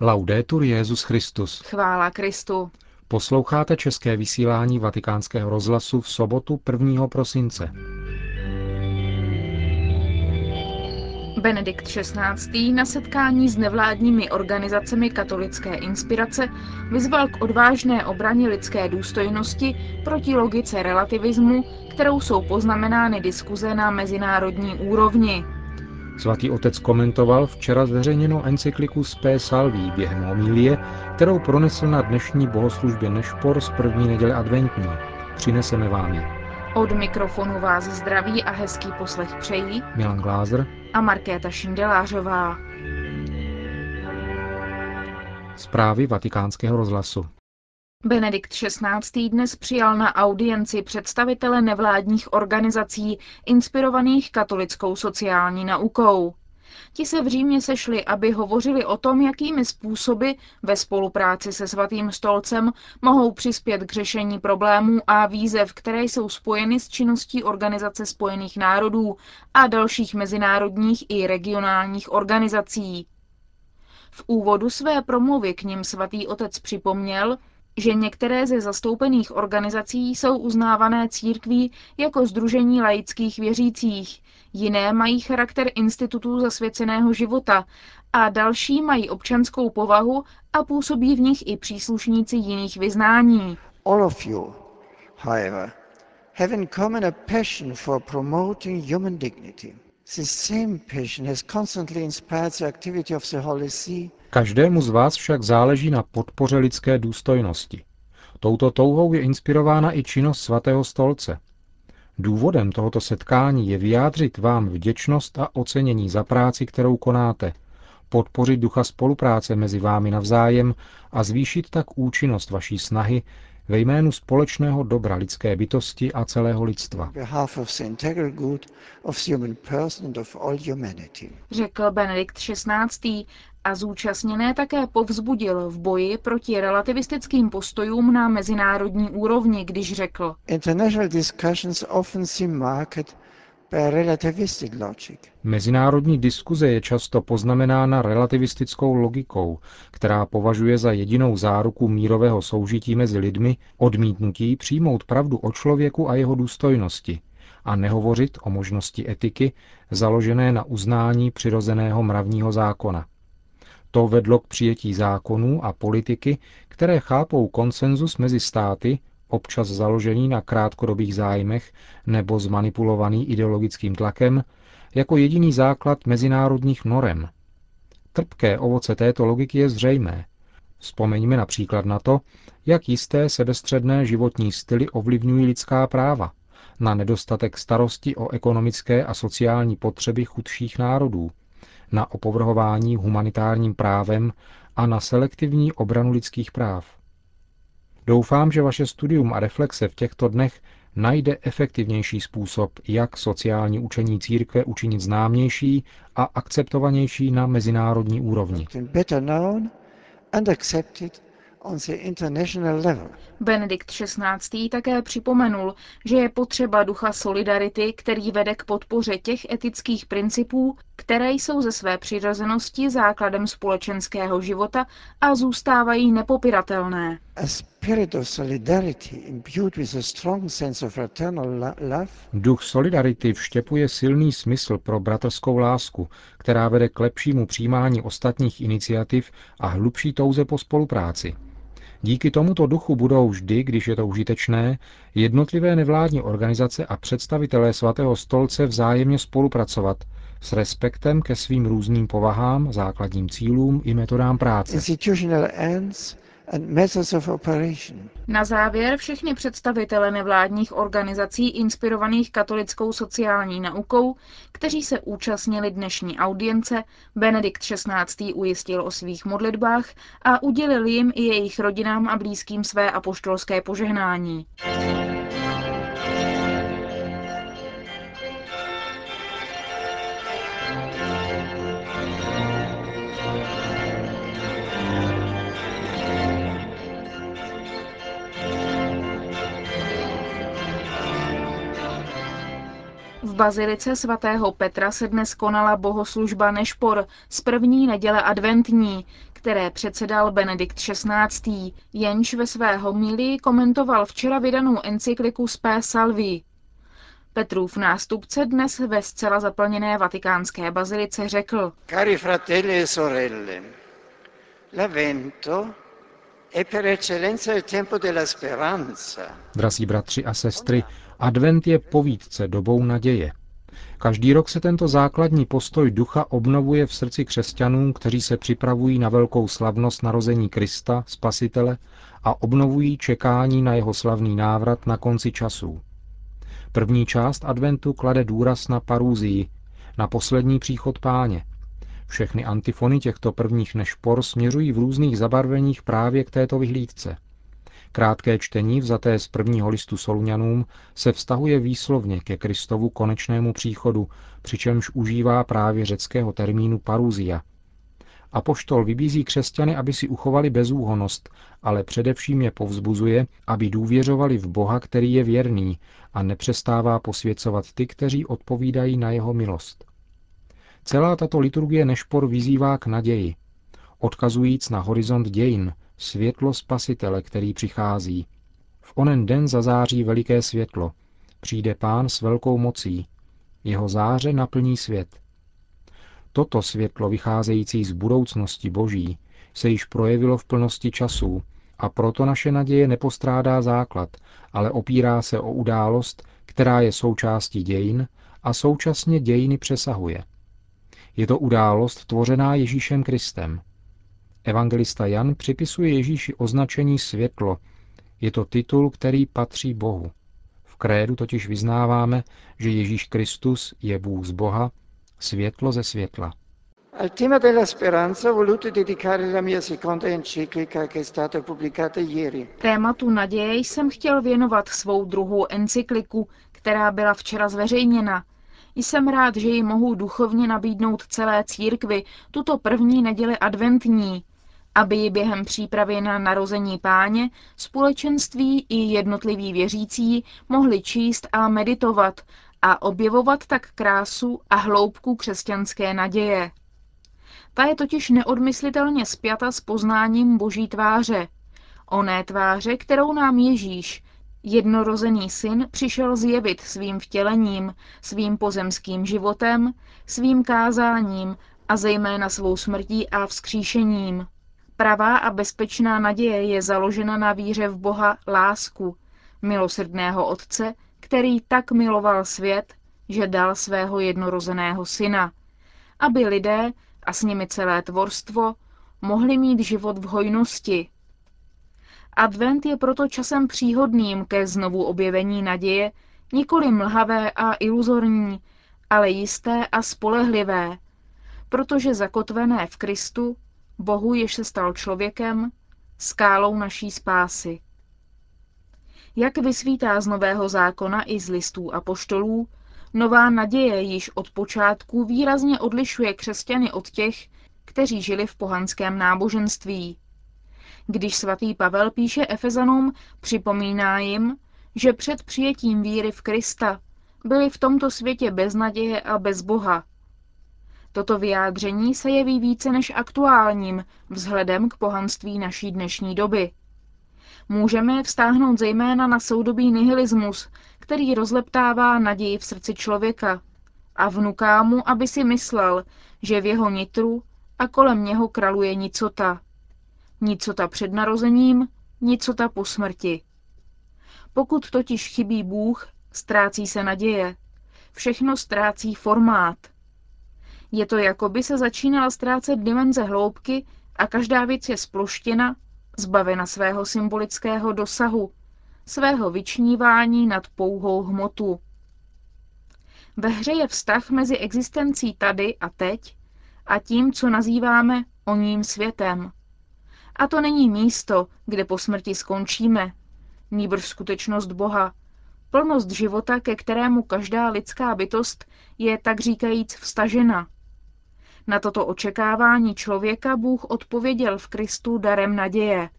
Laudetur Jezus Christus. Chvála Kristu. Posloucháte české vysílání Vatikánského rozhlasu v sobotu 1. prosince. Benedikt XVI. na setkání s nevládními organizacemi katolické inspirace vyzval k odvážné obraně lidské důstojnosti proti logice relativismu, kterou jsou poznamenány diskuze na mezinárodní úrovni. Svatý otec komentoval včera zveřejněnou encykliku Spé Salví během homilie, kterou pronesl na dnešní bohoslužbě Nešpor z první neděle adventní. Přineseme vám ji. Od mikrofonu vás zdraví a hezký poslech přejí Milan Glázer a Markéta Šindelářová. Zprávy vatikánského rozhlasu. Benedikt XVI. dnes přijal na audienci představitele nevládních organizací inspirovaných katolickou sociální naukou. Ti se v Římě sešli, aby hovořili o tom, jakými způsoby ve spolupráci se Svatým stolcem mohou přispět k řešení problémů a výzev, které jsou spojeny s činností Organizace spojených národů a dalších mezinárodních i regionálních organizací. V úvodu své promluvy k ním svatý otec připomněl, že některé ze zastoupených organizací jsou uznávané církví jako Združení laických věřících, jiné mají charakter institutů zasvěceného života a další mají občanskou povahu a působí v nich i příslušníci jiných vyznání. All of you, however, have in common a passion for promoting human dignity. This same passion has constantly inspired the activity of the Holy See Každému z vás však záleží na podpoře lidské důstojnosti. Touto touhou je inspirována i činnost svatého stolce. Důvodem tohoto setkání je vyjádřit vám vděčnost a ocenění za práci, kterou konáte, podpořit ducha spolupráce mezi vámi navzájem a zvýšit tak účinnost vaší snahy ve jménu společného dobra lidské bytosti a celého lidstva. Řekl Benedikt XVI. a zúčastněné také povzbudil v boji proti relativistickým postojům na mezinárodní úrovni, když řekl. International discussions often seem marked Mezinárodní diskuze je často poznamenána relativistickou logikou, která považuje za jedinou záruku mírového soužití mezi lidmi odmítnutí přijmout pravdu o člověku a jeho důstojnosti a nehovořit o možnosti etiky založené na uznání přirozeného mravního zákona. To vedlo k přijetí zákonů a politiky, které chápou konsenzus mezi státy občas založený na krátkodobých zájmech nebo zmanipulovaný ideologickým tlakem, jako jediný základ mezinárodních norem. Trpké ovoce této logiky je zřejmé. Vzpomeňme například na to, jak jisté sebestředné životní styly ovlivňují lidská práva, na nedostatek starosti o ekonomické a sociální potřeby chudších národů, na opovrhování humanitárním právem a na selektivní obranu lidských práv. Doufám, že vaše studium a reflexe v těchto dnech najde efektivnější způsob, jak sociální učení církve učinit známější a akceptovanější na mezinárodní úrovni. Benedikt XVI. také připomenul, že je potřeba ducha solidarity, který vede k podpoře těch etických principů, které jsou ze své přirozenosti základem společenského života a zůstávají nepopiratelné. Duch solidarity vštěpuje silný smysl pro bratrskou lásku, která vede k lepšímu přijímání ostatních iniciativ a hlubší touze po spolupráci. Díky tomuto duchu budou vždy, když je to užitečné, jednotlivé nevládní organizace a představitelé svatého stolce vzájemně spolupracovat s respektem ke svým různým povahám, základním cílům i metodám práce. Na závěr všechny představitele nevládních organizací inspirovaných katolickou sociální naukou, kteří se účastnili dnešní audience, Benedikt XVI. ujistil o svých modlitbách a udělil jim i jejich rodinám a blízkým své apoštolské požehnání. V bazilice svatého Petra se dnes konala bohoslužba Nešpor z první neděle adventní, které předsedal Benedikt XVI., jenž ve své homílii komentoval včera vydanou encykliku Spé Salvi. Petrův nástupce dnes ve zcela zaplněné vatikánské bazilice řekl. Cari fratelli e sorelle, l'avvento è per eccellenza il tempo della speranza. Drazí bratři a sestry, advent je povídce dobou naděje. Každý rok se tento základní postoj ducha obnovuje v srdci křesťanů, kteří se připravují na velkou slavnost narození Krista, Spasitele, a obnovují čekání na jeho slavný návrat na konci časů. První část adventu klade důraz na parůzii, na poslední příchod páně. Všechny antifony těchto prvních nešpor směřují v různých zabarveních právě k této vyhlídce. Krátké čtení vzaté z prvního listu Solňanům se vztahuje výslovně ke Kristovu konečnému příchodu, přičemž užívá právě řeckého termínu paruzia. Apoštol vybízí křesťany, aby si uchovali bezúhonost, ale především je povzbuzuje, aby důvěřovali v Boha, který je věrný a nepřestává posvěcovat ty, kteří odpovídají na jeho milost. Celá tato liturgie nešpor vyzývá k naději, odkazujíc na horizont dějin, světlo spasitele, který přichází. V onen den zazáří veliké světlo. Přijde pán s velkou mocí. Jeho záře naplní svět. Toto světlo vycházející z budoucnosti boží se již projevilo v plnosti časů a proto naše naděje nepostrádá základ, ale opírá se o událost, která je součástí dějin a současně dějiny přesahuje. Je to událost tvořená Ježíšem Kristem – Evangelista Jan připisuje Ježíši označení světlo. Je to titul, který patří Bohu. V krédu totiž vyznáváme, že Ježíš Kristus je Bůh z Boha, světlo ze světla. Al tema della speranza ho voluto dedicare la mia seconda enciclica che è stata pubblicata ieri. Tématu naděje jsem chtěl věnovat svou druhou encykliku, která byla včera zveřejněna. Jsem rád, že ji mohu duchovně nabídnout celé církvi tuto první neděli adventní, aby ji během přípravy na narození páně společenství i jednotliví věřící mohli číst a meditovat a objevovat tak krásu a hloubku křesťanské naděje. Ta je totiž neodmyslitelně spjata s poznáním boží tváře, oné tváře, kterou nám Ježíš, jednorozený syn, přišel zjevit svým vtělením, svým pozemským životem, svým kázáním a zejména svou smrtí a vzkříšením. Pravá a bezpečná naděje je založena na víře v Boha lásku, milosrdného Otce, který tak miloval svět, že dal svého jednorozeného syna, aby lidé a s nimi celé tvorstvo mohli mít život v hojnosti. Advent je proto časem příhodným ke znovu objevení naděje, nikoli mlhavé a iluzorní, ale jisté a spolehlivé, protože zakotvené v Kristu Bohu, jež se stal člověkem, skálou naší spásy. Jak vysvítá z Nového zákona i z listů a poštolů, nová naděje již od počátku výrazně odlišuje křesťany od těch, kteří žili v pohanském náboženství. Když svatý Pavel píše Efezanům, připomíná jim, že před přijetím víry v Krista byli v tomto světě bez naděje a bez Boha, Toto vyjádření se jeví více než aktuálním vzhledem k pohanství naší dnešní doby. Můžeme vztáhnout zejména na soudobý nihilismus, který rozleptává naději v srdci člověka a vnuká mu, aby si myslel, že v jeho nitru a kolem něho kraluje nicota. Nicota před narozením, nicota po smrti. Pokud totiž chybí Bůh, ztrácí se naděje. Všechno ztrácí formát – je to, jako by se začínala ztrácet dimenze hloubky a každá věc je sploštěna, zbavena svého symbolického dosahu, svého vyčnívání nad pouhou hmotu. Ve hře je vztah mezi existencí tady a teď a tím, co nazýváme oním světem. A to není místo, kde po smrti skončíme, nýbrž skutečnost Boha, plnost života, ke kterému každá lidská bytost je tak říkajíc vstažena. Na toto očekávání člověka Bůh odpověděl v Kristu darem naděje.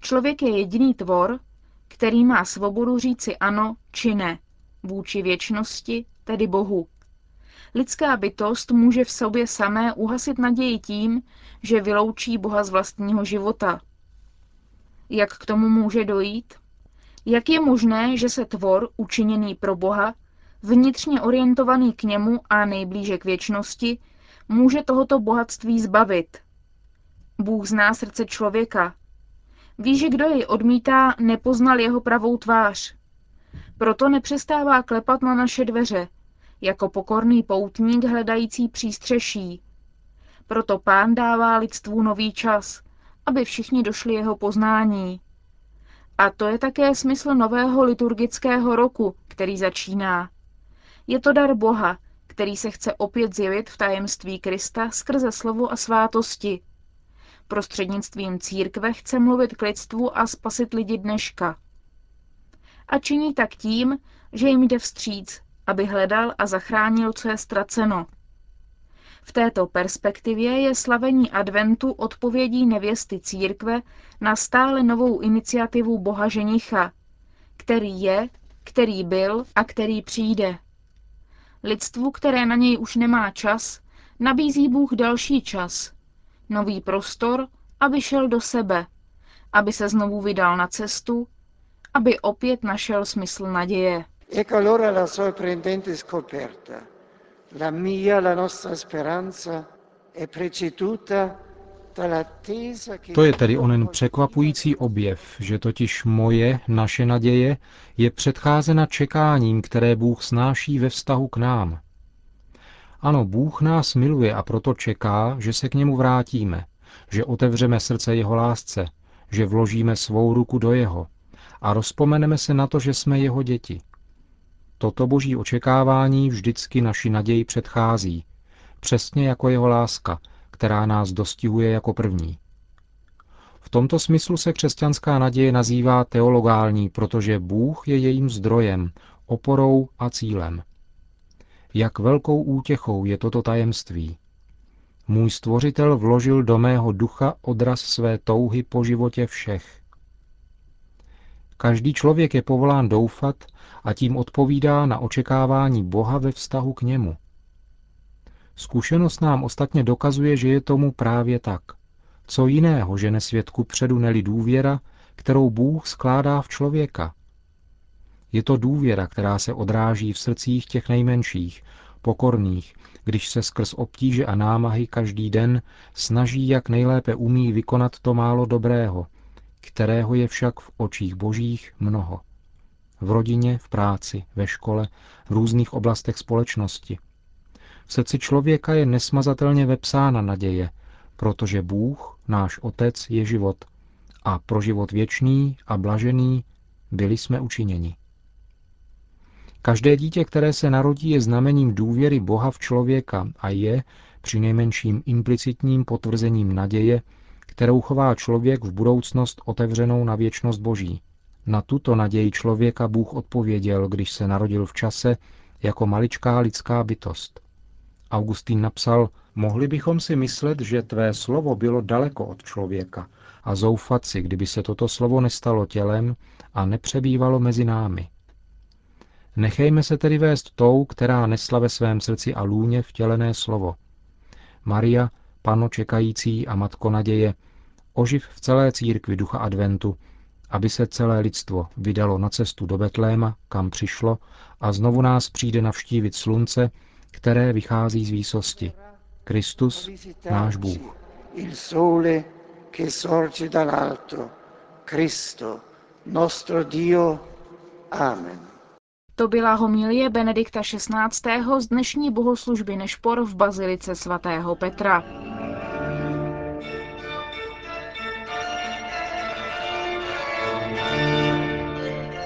Člověk je jediný tvor, který má svobodu říci ano či ne vůči věčnosti tedy Bohu. Lidská bytost může v sobě samé uhasit naději tím, že vyloučí Boha z vlastního života. Jak k tomu může dojít? Jak je možné, že se tvor, učiněný pro Boha, vnitřně orientovaný k němu a nejblíže k věčnosti, může tohoto bohatství zbavit? Bůh zná srdce člověka. Ví, že kdo jej odmítá, nepoznal jeho pravou tvář. Proto nepřestává klepat na naše dveře, jako pokorný poutník hledající přístřeší. Proto pán dává lidstvu nový čas, aby všichni došli jeho poznání. A to je také smysl nového liturgického roku, který začíná. Je to dar Boha, který se chce opět zjevit v tajemství Krista skrze slovo a svátosti. Prostřednictvím církve chce mluvit k lidstvu a spasit lidi dneška. A činí tak tím, že jim jde vstříc, aby hledal a zachránil, co je ztraceno. V této perspektivě je slavení adventu odpovědí nevěsty církve na stále novou iniciativu Boha ženicha, který je, který byl a který přijde. Lidstvu, které na něj už nemá čas, nabízí Bůh další čas, nový prostor, aby šel do sebe, aby se znovu vydal na cestu, aby opět našel smysl naděje. Ecco allora la sorprendente scoperta. La mia, la nostra speranza è preceduta to je tedy onen překvapující objev, že totiž moje, naše naděje, je předcházena čekáním, které Bůh snáší ve vztahu k nám. Ano, Bůh nás miluje a proto čeká, že se k němu vrátíme, že otevřeme srdce jeho lásce, že vložíme svou ruku do jeho a rozpomeneme se na to, že jsme jeho děti. Toto boží očekávání vždycky naši naději předchází, přesně jako jeho láska, která nás dostihuje jako první. V tomto smyslu se křesťanská naděje nazývá teologální, protože Bůh je jejím zdrojem, oporou a cílem. Jak velkou útěchou je toto tajemství. Můj stvořitel vložil do mého ducha odraz své touhy po životě všech. Každý člověk je povolán doufat a tím odpovídá na očekávání Boha ve vztahu k němu. Zkušenost nám ostatně dokazuje, že je tomu právě tak. Co jiného žene světku předu neli důvěra, kterou Bůh skládá v člověka. Je to důvěra, která se odráží v srdcích těch nejmenších, pokorných, když se skrz obtíže a námahy každý den snaží, jak nejlépe umí vykonat to málo dobrého, kterého je však v očích božích mnoho. V rodině, v práci, ve škole, v různých oblastech společnosti – v srdci člověka je nesmazatelně vepsána naděje, protože Bůh, náš Otec, je život a pro život věčný a blažený byli jsme učiněni. Každé dítě, které se narodí, je znamením důvěry Boha v člověka a je při nejmenším implicitním potvrzením naděje, kterou chová člověk v budoucnost otevřenou na věčnost Boží. Na tuto naději člověka Bůh odpověděl, když se narodil v čase jako maličká lidská bytost. Augustín napsal, mohli bychom si myslet, že tvé slovo bylo daleko od člověka a zoufat si, kdyby se toto slovo nestalo tělem a nepřebývalo mezi námi. Nechejme se tedy vést tou, která nesla ve svém srdci a lůně vtělené slovo. Maria, pano čekající a matko naděje, oživ v celé církvi ducha adventu, aby se celé lidstvo vydalo na cestu do Betléma, kam přišlo, a znovu nás přijde navštívit slunce, které vychází z výsosti. Kristus, náš Bůh. Il sole che sorge dall'alto, Cristo, nostro Dio. Amen. To byla homilie Benedikta XVI. z dnešní bohoslužby Nešpor v Bazilice svatého Petra.